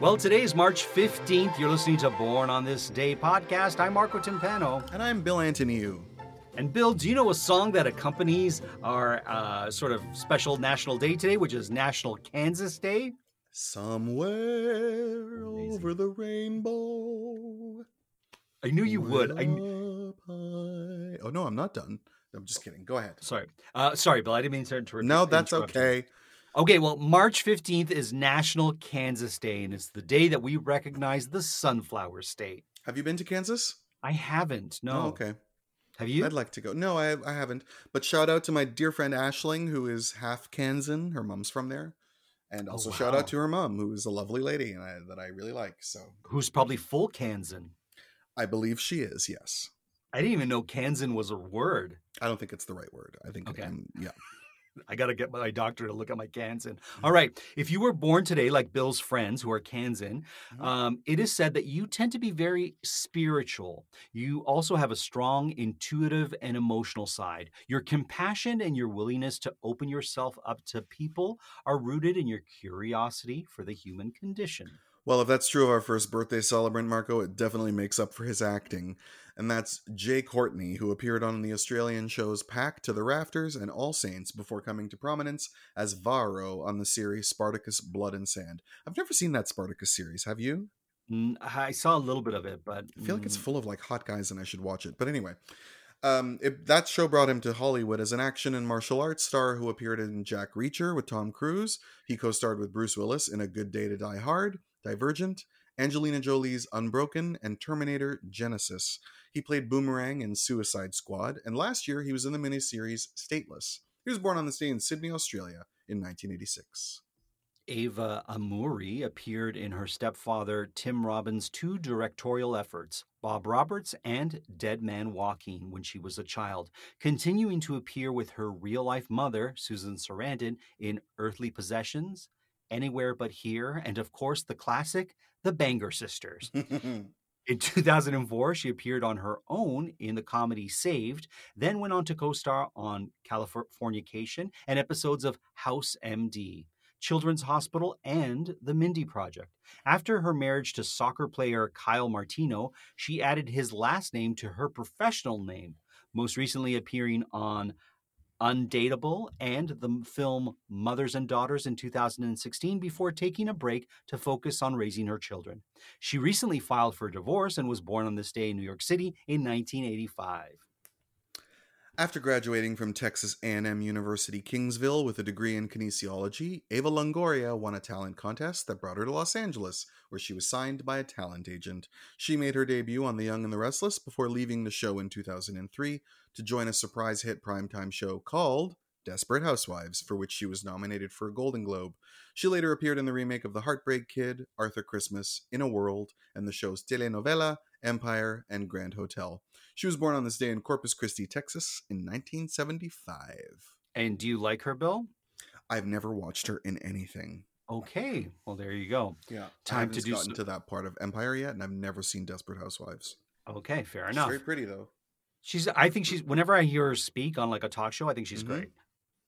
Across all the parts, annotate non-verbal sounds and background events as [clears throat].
Well, today is March 15th. You're listening to Born on This Day podcast. I'm Marco Timpano. And I'm Bill Antoniou. And Bill, do you know a song that accompanies our uh, sort of special national day today, which is National Kansas Day? Somewhere Amazing. over the rainbow. I knew you would. I... Oh no, I'm not done. I'm just kidding. Go ahead. Sorry, uh, sorry, Bill. I didn't mean to interrupt. No, that's okay. Okay, well, March 15th is National Kansas Day, and it's the day that we recognize the Sunflower State. Have you been to Kansas? I haven't. No. Oh, okay. Have you? I'd like to go. No, I, I haven't. But shout out to my dear friend Ashling, who is half Kansan. Her mom's from there. And oh, also oh, wow. shout out to her mom, who is a lovely lady and I, that I really like. So who's probably full Kansan? I believe she is. Yes. I didn't even know Kansan was a word. I don't think it's the right word. I think okay. yeah. I got to get my doctor to look at my Kansan. Mm-hmm. All right. If you were born today, like Bill's friends who are Kansan, mm-hmm. um, it is said that you tend to be very spiritual. You also have a strong intuitive and emotional side. Your compassion and your willingness to open yourself up to people are rooted in your curiosity for the human condition. Well, if that's true of our first birthday celebrant, Marco, it definitely makes up for his acting and that's Jai Courtney, who appeared on the Australian shows Packed to the Rafters and All Saints before coming to prominence as Varro on the series Spartacus Blood and Sand. I've never seen that Spartacus series. Have you? I saw a little bit of it, but I feel like it's full of like hot guys and I should watch it. But anyway, um, it, that show brought him to Hollywood as an action and martial arts star who appeared in Jack Reacher with Tom Cruise. He co starred with Bruce Willis in A Good Day to Die Hard, Divergent, Angelina Jolie's Unbroken, and Terminator Genisys. He played Boomerang in Suicide Squad, and last year he was in the miniseries Stateless. He was born on this day in Sydney, Australia in 1986. Ava Amurri appeared in her stepfather Tim Robbins' two directorial efforts, Bob Roberts and Dead Man Walking, when she was a child, continuing to appear with her real life mother, Susan Sarandon, in Earthly Possessions, Anywhere But Here, and of course the classic, The Banger Sisters. [laughs] In 2004, she appeared on her own in the comedy Saved, then went on to co star on Californication and episodes of House MD, Children's Hospital, and The Mindy Project. After her marriage to soccer player Kyle Martino, she added his last name to her professional name, most recently appearing on Undateable, and the film Mothers and Daughters in 2016 before taking a break to focus on raising her children. She recently filed for divorce and was born on this day in New York City in 1985. After graduating from Texas A&M University Kingsville with a degree in kinesiology, Eva Longoria won a talent contest that brought her to Los Angeles, where she was signed by a talent agent. She made her debut on The Young and the Restless before leaving the show in 2003 to join a surprise hit primetime show called Desperate Housewives, for which she was nominated for a Golden Globe. She later appeared in the remake of The Heartbreak Kid, Arthur Christmas, In a World, and the shows Telenovela, Empire, and Grand Hotel. She was born on this day in Corpus Christi, Texas in 1975. And do you like her, Bill? I've never watched her in anything. Okay, well there you go. Yeah, time to do gotten so- to that part of Empire yet, and I've never seen Desperate Housewives. Okay, fair enough. She's very pretty though. She's. I think she's. Whenever I hear her speak on like a talk show, I think she's mm-hmm. great.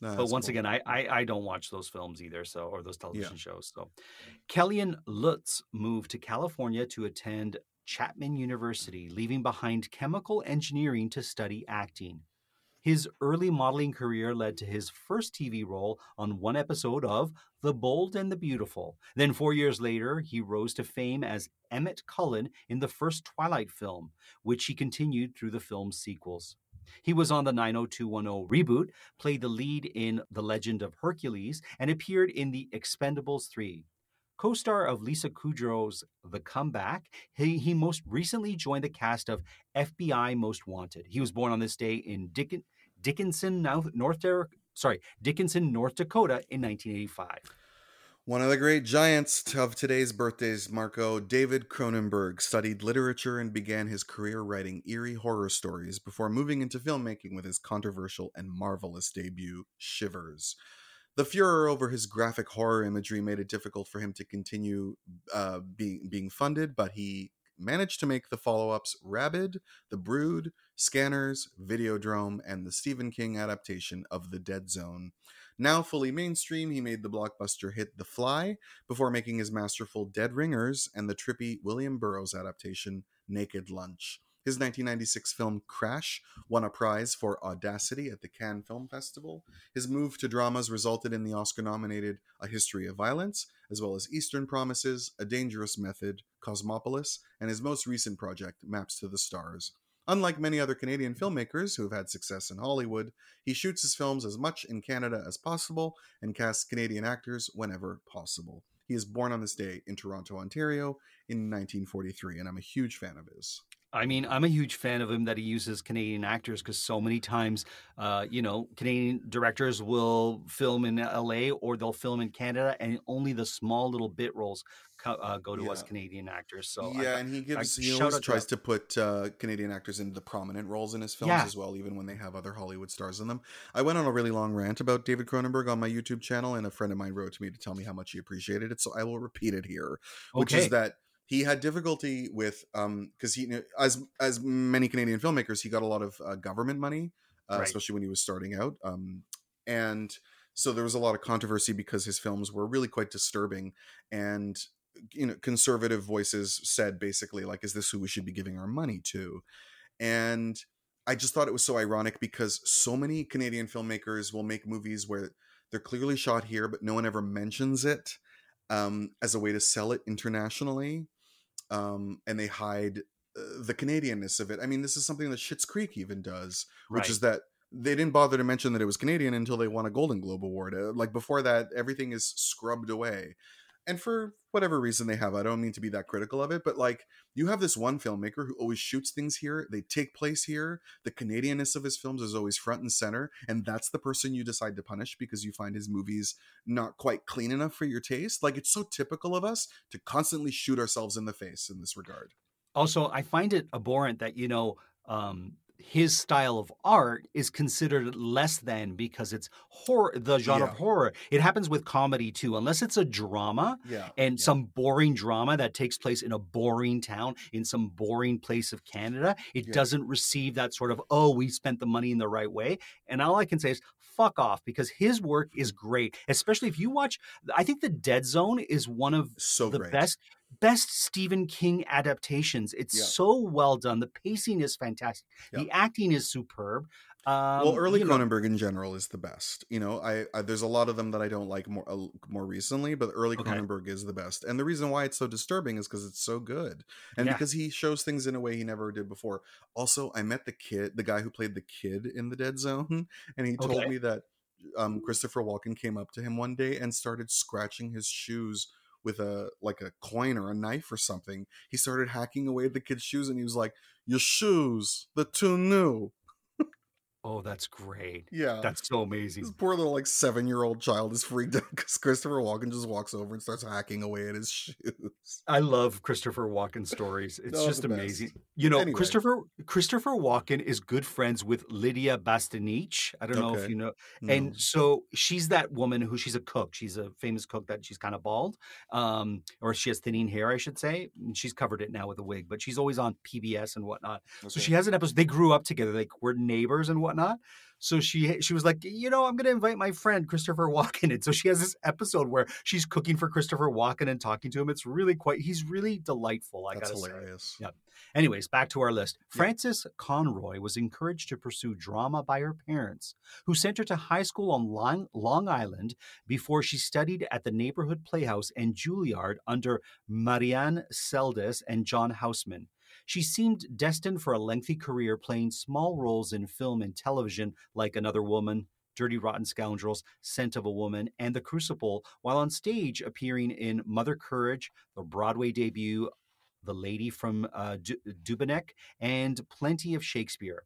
No, but once cool. again, I, I, I don't watch those films either, so or those television yeah. shows. So, Kellan Lutz moved to California to attend Chapman University, leaving behind chemical engineering to study acting. His early modeling career led to his first TV role on one episode of The Bold and the Beautiful. Then, four years later, he rose to fame as Emmett Cullen in the first Twilight film, which he continued through the film's sequels. He was on the 90210 reboot, played the lead in The Legend of Hercules, and appeared in The Expendables 3. Co star of Lisa Kudrow's The Comeback, he, he most recently joined the cast of FBI Most Wanted. He was born on this day in Dick, Dickinson, North, sorry, Dickinson, North Dakota in 1985. One of the great giants of today's birthdays, Marco, David Cronenberg, studied literature and began his career writing eerie horror stories before moving into filmmaking with his controversial and marvelous debut, Shivers. The furor over his graphic horror imagery made it difficult for him to continue uh, being being funded, but he managed to make the follow ups Rabid, The Brood, Scanners, Videodrome, and the Stephen King adaptation of The Dead Zone. Now fully mainstream, he made the blockbuster hit The Fly before making his masterful Dead Ringers and the trippy William Burroughs adaptation Naked Lunch. His 1996 film Crash won a prize for Audacity at the Cannes Film Festival. His move to dramas resulted in the Oscar nominated A History of Violence, as well as Eastern Promises, A Dangerous Method, Cosmopolis, and his most recent project, Maps to the Stars. Unlike many other Canadian filmmakers who have had success in Hollywood, he shoots his films as much in Canada as possible and casts Canadian actors whenever possible. He is born on this day in Toronto, Ontario in 1943, and I'm a huge fan of his. I mean, I'm a huge fan of him that he uses Canadian actors because so many times, uh, you know, Canadian directors will film in LA or they'll film in Canada, and only the small little bit roles co- uh, go to Yeah. us Canadian actors. So yeah, I, and he gives I- he always out to tries to put uh, Canadian actors into the prominent roles in his films Yeah. as well, even when they have other Hollywood stars in them. I went on a really long rant about David Cronenberg on my YouTube channel, and a friend of mine wrote to me to tell me how much he appreciated it. So I will repeat it here, which okay. is that he had difficulty with um because he as as many Canadian filmmakers, he got a lot of uh, government money, uh, Right. especially when he was starting out, um and. So there was a lot of controversy because his films were really quite disturbing, and you know conservative voices said basically like is this who we should be giving our money to and i just thought it was so ironic because so many canadian filmmakers will make movies where they're clearly shot here but no one ever mentions it um, as a way to sell it internationally um, and they hide uh, the canadianness of it i mean this is something that Schitt's creek even does which Right. is that they didn't bother to mention that it was Canadian until they won a Golden Globe award. Uh, Like before that, everything is scrubbed away. And for whatever reason they have, I don't mean to be that critical of it, but like you have this one filmmaker who always shoots things here. They take place here. The Canadianness of his films is always front and center. And that's the person you decide to punish because you find his movies not quite clean enough for your taste. Like it's so typical of us to constantly shoot ourselves in the face in this regard. Also, I find it abhorrent that, you know, um, his style of art is considered less than because it's horror, the genre Yeah. of horror. It happens with comedy too, unless it's a drama Yeah. and yeah. some boring drama that takes place in a boring town in some boring place of Canada. It doesn't receive that sort of, oh, we spent the money in the right way. And all I can say is, fuck off because his work is mm-hmm. great, especially if you watch. I think The Dead Zone is one of so the great. best best Stephen King adaptations. It's Yeah. so well done. The pacing is fantastic. Yeah. The acting is superb. Um, well, early you know, Cronenberg in general is the best. You know, I, I there's a lot of them that I don't like more uh, more recently, but early Okay. Cronenberg is the best. And the reason why it's so disturbing is because it's so good, and Yeah. because he shows things in a way he never did before. Also, I met the kid, the guy who played the kid in the Dead Zone, [laughs] and he told Okay. me that um, Christopher Walken came up to him one day and started scratching his shoes with a like a coin or a knife or something. He started hacking away at the kid's shoes, and he was like, "Your shoes, they're too new." Oh, that's great. Yeah, That's so amazing. This poor little like seven year old child is freaked out because Christopher Walken just walks over and starts hacking away at his [laughs] shoes. I love Christopher Walken stories. It's just the best. amazing. You know, Anyway. Christopher Christopher Walken is good friends with Lidia Bastianich. I don't know if you know. No. And so she's that woman who she's a cook. She's a famous cook that she's kind of bald, um, or she has thinning hair, I should say. And She's covered it now with a wig, but she's always on PBS and whatnot. So she has an episode. They grew up together, like we're neighbors and whatnot. So she she was like, you know, I'm going to invite my friend Christopher Walken, and so she has this episode where she's cooking for Christopher Walken and talking to him. It's really quite. He's really delightful. I That's gotta say. hilarious. Yeah. Anyways, back to our list. Yeah. Frances Conroy was encouraged to pursue drama by her parents, who sent her to high school on Long, Long Island before she studied at the neighborhood playhouse and Juilliard under Marian Seldes and John Houseman. She seemed destined for a lengthy career playing small roles in film and television like Another Woman, Dirty Rotten Scoundrels, Scent of a Woman, and The Crucible, while on stage appearing in Mother Courage, the Broadway debut the Lady from uh, Du- Dubenek, and plenty of Shakespeare.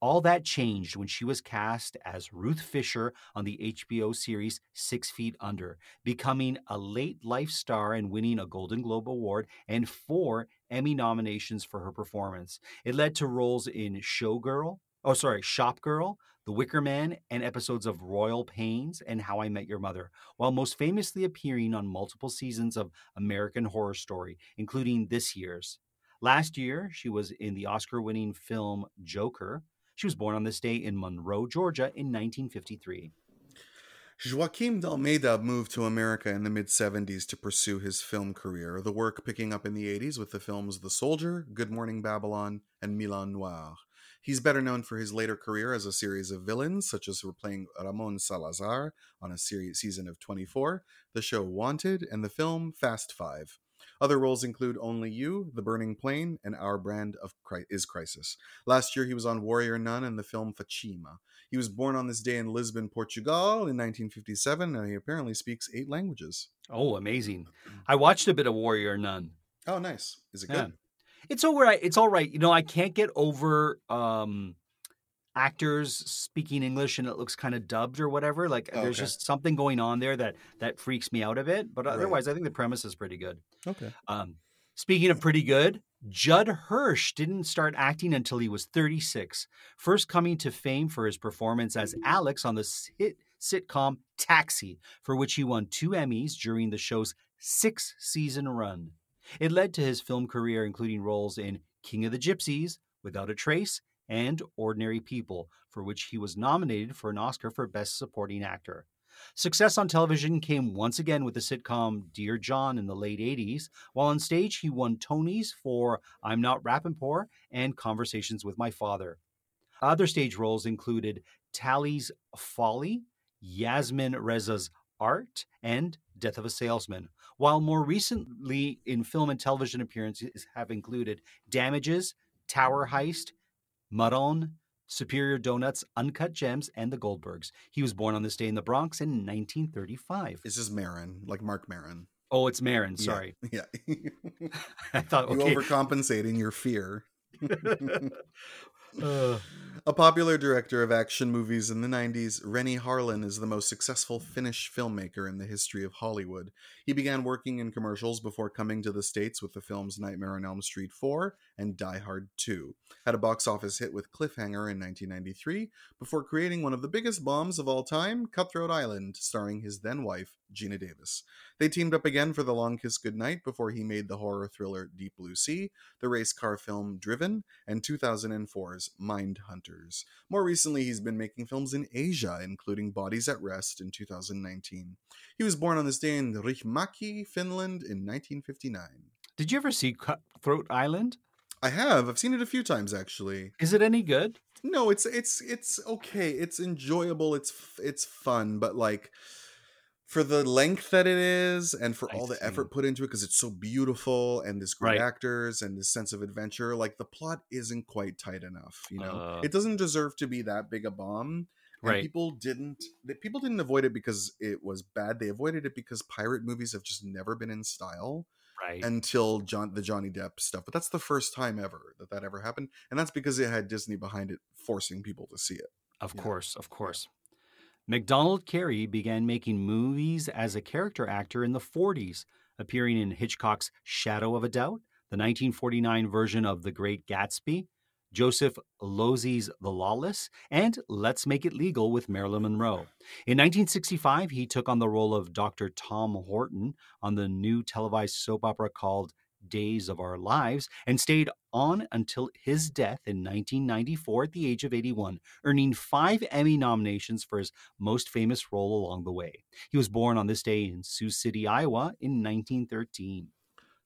All that changed when she was cast as Ruth Fisher on the HBO series Six Feet Under, becoming a late life star and winning a Golden Globe Award and four Emmy nominations for her performance. It led to roles in Showgirl, oh, sorry, Shopgirl, The Wicker Man, and episodes of Royal Pains and How I Met Your Mother, while most famously appearing on multiple seasons of American Horror Story, including this year's Last year, she was in the Oscar winning film Joker. She was born on this day in Monroe, Georgia in 1953. Joaquim de Almeida moved to America in the mid 70s to pursue his film career, the work picking up in the 80s with the films The Soldier, Good Morning Babylon, and Milan Noir. He's better known for his later career as a series of villains, such as playing Ramon Salazar on a series, season of 24, the show Wanted, and the film Fast Five. Other roles include Only You, The Burning Plain, and Our Brand of Cri- is Crisis. Last year, he was on Warrior Nun and the film Fatima. He was born on this day in Lisbon, Portugal in 1957, and he apparently speaks eight languages. Oh, amazing. [clears throat] I watched a bit of Warrior Nun. Oh, nice. Is it Yeah. good? It's all right. It's all right. You know, I can't get over um actors speaking English and it looks kind of dubbed or whatever. Like there's just something going on there that that freaks me out a bit. But Right. otherwise, I think the premise is pretty good. Okay. Um, speaking of pretty good, Judd Hirsch didn't start acting until he was 36, first coming to fame for his performance as Alex on the hit sitcom Taxi, for which he won two Emmys during the show's six season run. It led to his film career, including roles in King of the Gypsies, Without a Trace, and Ordinary People, for which he was nominated for an Oscar for Best Supporting Actor. Success on television came once again with the sitcom Dear John in the late 80s, while on stage he won Tonys for I'm Not Rappaport and Conversations with My Father. Other stage roles included Talley's Folly, Yasmin Reza's Art, and Death of a Salesman, while more recently in film and television appearances have included Damages, Tower Heist, Maron, Superior Donuts, Uncut Gems, and The Goldbergs. He was born on this day in the Bronx in 1935. This is Marin, like Mark Marin. Oh, it's Marin. Sorry. [laughs] Yeah. you [laughs] I thought, okay. overcompensating your fear. [laughs] Uh, A popular director of action movies in the 90s, Renny Harlin is the most successful Finnish filmmaker in the history of Hollywood. He began working in commercials before coming to the States with the films Nightmare on Elm Street 4 and Die Hard 2. Had a box office hit with Cliffhanger in 1993 before creating one of the biggest bombs of all time, Cutthroat Island, starring his then wife, Geena Davis. They teamed up again for The Long Kiss Goodnight before he made the horror thriller Deep Blue Sea, the race car film Driven, and 2004's Mind Hunters. More recently, he's been making films in Asia, including Bodies at Rest in 2019. He was born on this day in Riihimäki, Finland in 1959. did you ever see Cutthroat Island? I have. I've seen it a few times actually. Is it any good? No, it's it's it's okay. It's enjoyable. It's it's fun, but like for the length that it is and for I all the effort put into it because it's so beautiful and there's great Right. actors and this sense of adventure, like the plot isn't quite tight enough, you know. Uh. it doesn't deserve to be that big a bomb. And Right. people didn't the people didn't avoid it because it was bad. They avoided it because pirate movies have just never been in style Right. until John the Johnny Depp stuff. But that's the first time ever that that ever happened, and that's because it had Disney behind it, forcing people to see it. Of course, of course. MacDonald Carey began making movies as a character actor in the 40s, appearing in Hitchcock's Shadow of a Doubt, the 1949 version of The Great Gatsby, Joseph Losey's The Lawless, and Let's Make It Legal with Marilyn Monroe. In 1965, he took on the role of Dr. Tom Horton on the new televised soap opera called Days of Our Lives and stayed on until his death in 1994 at the age of 81, earning five Emmy nominations for his most famous role along the way. He was born on this day in Sioux City, Iowa in 1913.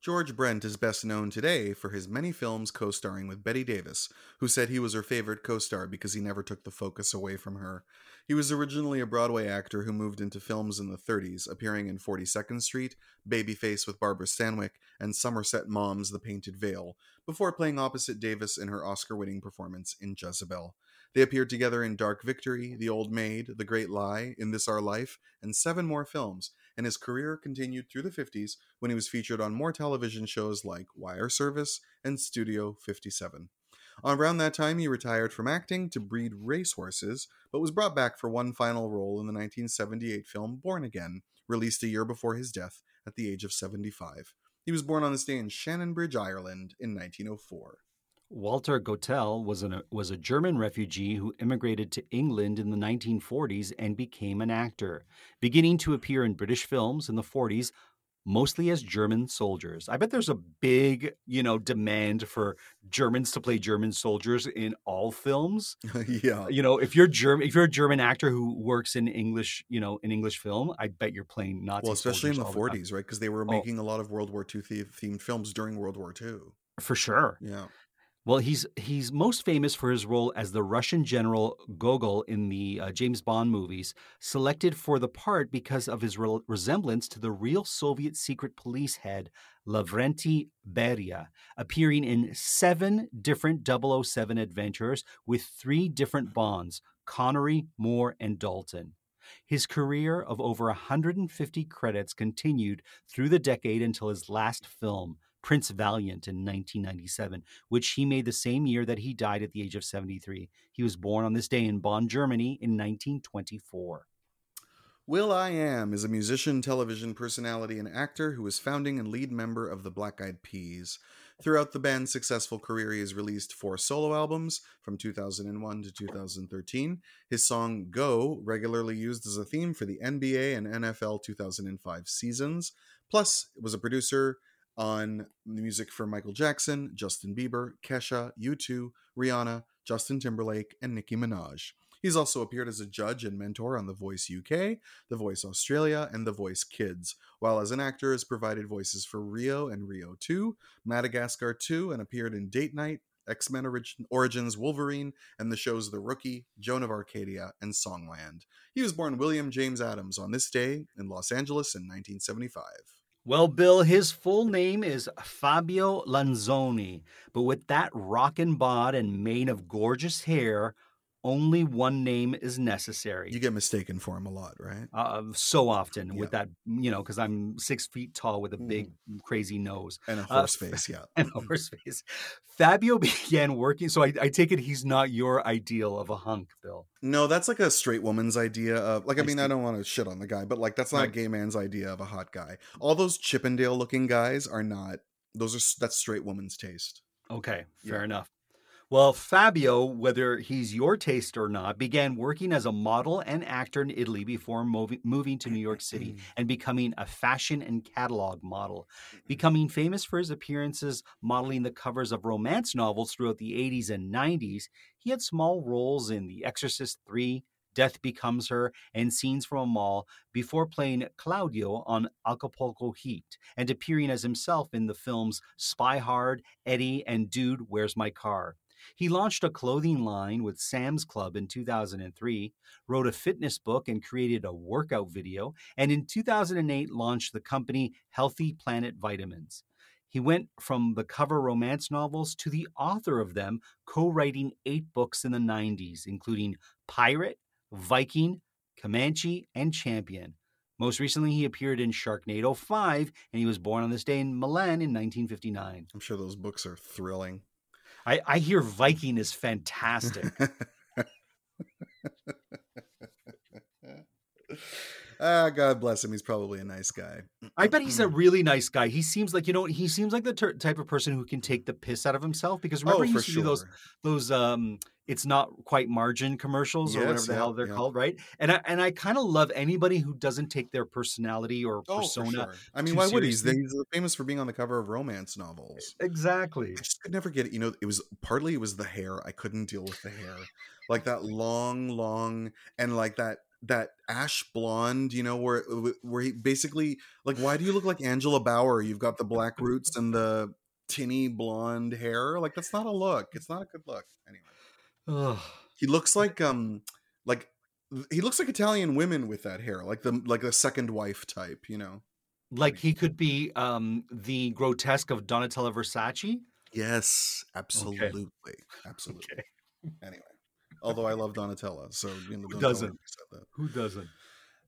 George Brent is best known today for his many films co starring with Bette Davis, who said he was her favorite co star because he never took the focus away from her. He was originally a Broadway actor who moved into films in the 30s, appearing in 42nd Street, Babyface with Barbara Stanwyck, and Somerset Maugham's The Painted Veil, before playing opposite Davis in her Oscar winning performance in Jezebel. They appeared together in Dark Victory, The Old Maid, The Great Lie, In This Our Life, and seven more films, and his career continued through the 50s when he was featured on more television shows like Wire Service and Studio 57. Around that time, he retired from acting to breed racehorses, but was brought back for one final role in the 1978 film Born Again, released a year before his death at the age of 75. He was born on this day in Shannonbridge, Ireland in 1904. Walter Gotell was, an, was a German refugee who immigrated to England in the 1940s and became an actor. Beginning to appear in British films in the 40s, mostly as German soldiers. I bet there's a big, you know, demand for Germans to play German soldiers in all films. [laughs] yeah. You know, if you're German, if you're a German actor who works in English, you know, in English film, I bet you're playing Nazi. Well, especially in the soldiers all time. 40s, right? Because they were Oh. making a lot of World War II themed films during World War II. for sure. Yeah. Well, he's he's most famous for his role as the Russian general Gogol in the uh, James Bond movies, selected for the part because of his re- resemblance to the real Soviet secret police head Lavrenti Beria, appearing in seven different 007 adventures with three different Bonds: Connery, Moore, and Dalton. His career of over 150 credits continued through the decade until his last film, Prince Valiant, in 1997, which he made the same year that he died at the age of 73. He was born on this day in Bonn, Germany in 1924. Will I Am is a musician, television personality, and actor who is founding and lead member of the Black Eyed Peas. Throughout the band's successful career, he has released four solo albums from 2001 to 2013. His song Go, regularly used as a theme for the NBA and NFL 2005 seasons. Plus, was a producer on the music for Michael Jackson, Justin Bieber, Kesha, U2, Rihanna, Justin Timberlake, and Nicki Minaj. He's also appeared as a judge and mentor on The Voice UK, The Voice Australia, and The Voice Kids, while as an actor has provided voices for Rio and Rio 2, Madagascar 2, and appeared in Date Night, X Men Origins Wolverine, and the shows The Rookie, Joan of Arcadia, and Songland. He was born William James Adams on this day in Los Angeles in 1975. Well, Bill, his full name is Fabio Lanzoni, but with that rockin' bod and mane of gorgeous hair, only one name is necessary. You get mistaken for him a lot, right? uh, so often with that, you know, because I'm six feet tall with a big, Mm-hmm. crazy nose And a Uh, horse face, yeah. [laughs] and a horse face. Fabio [laughs] began working. So I, I take it he's not your ideal of a hunk, Bill. No, that's like a straight woman's idea of like I mean I don't want to shit on the guy, but like that's not a gay man's idea of a hot guy. All those Chippendale looking guys are not those are that's straight woman's taste. Okay, Yeah. fair enough. Well, Fabio, whether he's your taste or not, began working as a model and actor in Italy before moving, moving to New York City mm-hmm. and becoming a fashion and catalog model. Mm-hmm. Becoming famous for his appearances modeling the covers of romance novels throughout the 80s and 90s, he had small roles in The Exorcist 3, Death Becomes Her, and Scenes from a Mall before playing Claudio on Acapulco Heat and appearing as himself in the films Spy Hard, Eddie, and Dude, Where's My Car? He launched a clothing line with Sam's Club in 2003, wrote a fitness book and created a workout video, and in 2008 launched the company Healthy Planet Vitamins. He went from the cover romance novels to the author of them, co writing eight books in the 90s, including Pirate, Viking, Comanche, and Champion. Most recently, he appeared in Sharknado 5, and he was born on this day in Milan in 1959. I'm sure those books are thrilling. I, I hear Viking is fantastic. [laughs] ah, God bless him. He's probably a nice guy. I bet he's a [clears throat] really nice guy. He seems like you know he seems like the ter- type of person who can take the piss out of himself. Because remember oh, he used to sure. do those those um it's not quite margin commercials or whatever the yeah, hell they're yeah. called, right? And I and I kind of love anybody who doesn't take their personality or Oh, persona sure. I mean, why would he? He's, he's famous for being on the cover of romance novels. exactly. I just could never get it. You know, it was partly it was the hair. I couldn't deal with the hair, like that long, long, and like that that ash blonde. You know, where uh, where he basically like, why do you look like Angela Bauer? You've got the black roots and the tinny blonde hair. Like that's not a look. It's not a good look. Anyway, Ugh. he looks like um like he looks like Italian women with that hair, like the like the second wife type. You know. Like he could be um the grotesque of Donatella Versace. Yes, absolutely, absolutely. Okay. Anyway, although I love Donatella, so you know, Who don't tell her doesn't? I said that. Who doesn't?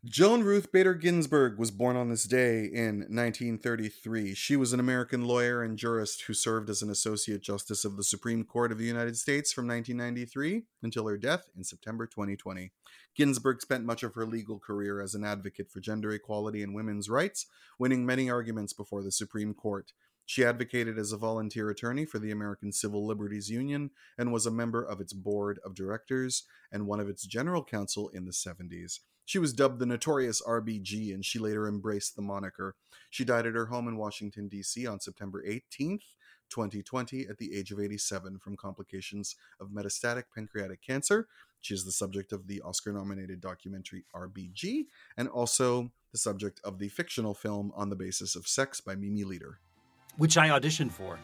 Joan Ruth Bader Ginsburg was born on this day in 1933. She was an American lawyer and jurist who served as an Associate Justice of the Supreme Court of the United States from 1993 until her death in September 2020. Ginsburg spent much of her legal career as an advocate for gender equality and women's rights, winning many arguments before the Supreme Court. She advocated as a volunteer attorney for the American Civil Liberties Union and was a member of its board of directors and one of its general counsel in the 70s. She was dubbed the Notorious RBG, and she later embraced the moniker. She died at her home in Washington, D.C. on September 18th, 2020, at the age of 87 from complications of metastatic pancreatic cancer. She is the subject of the Oscar nominated documentary RBG and also the subject of the fictional film On the Basis of Sex by Mimi Leder. Which I auditioned for.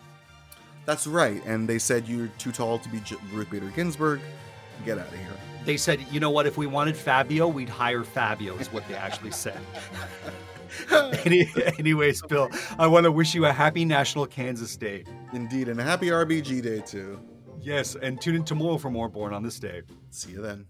That's right, and they said you're too tall to be J- Ruth Bader Ginsburg. Get out of here. They said, you know what, if we wanted Fabio, we'd hire Fabio, is what they actually said. [laughs] Any, anyways, Bill, I want to wish you a happy National Kansas Day. Indeed, and a happy RBG day too. Yes, and tune in tomorrow for more Born on this Day. See you then.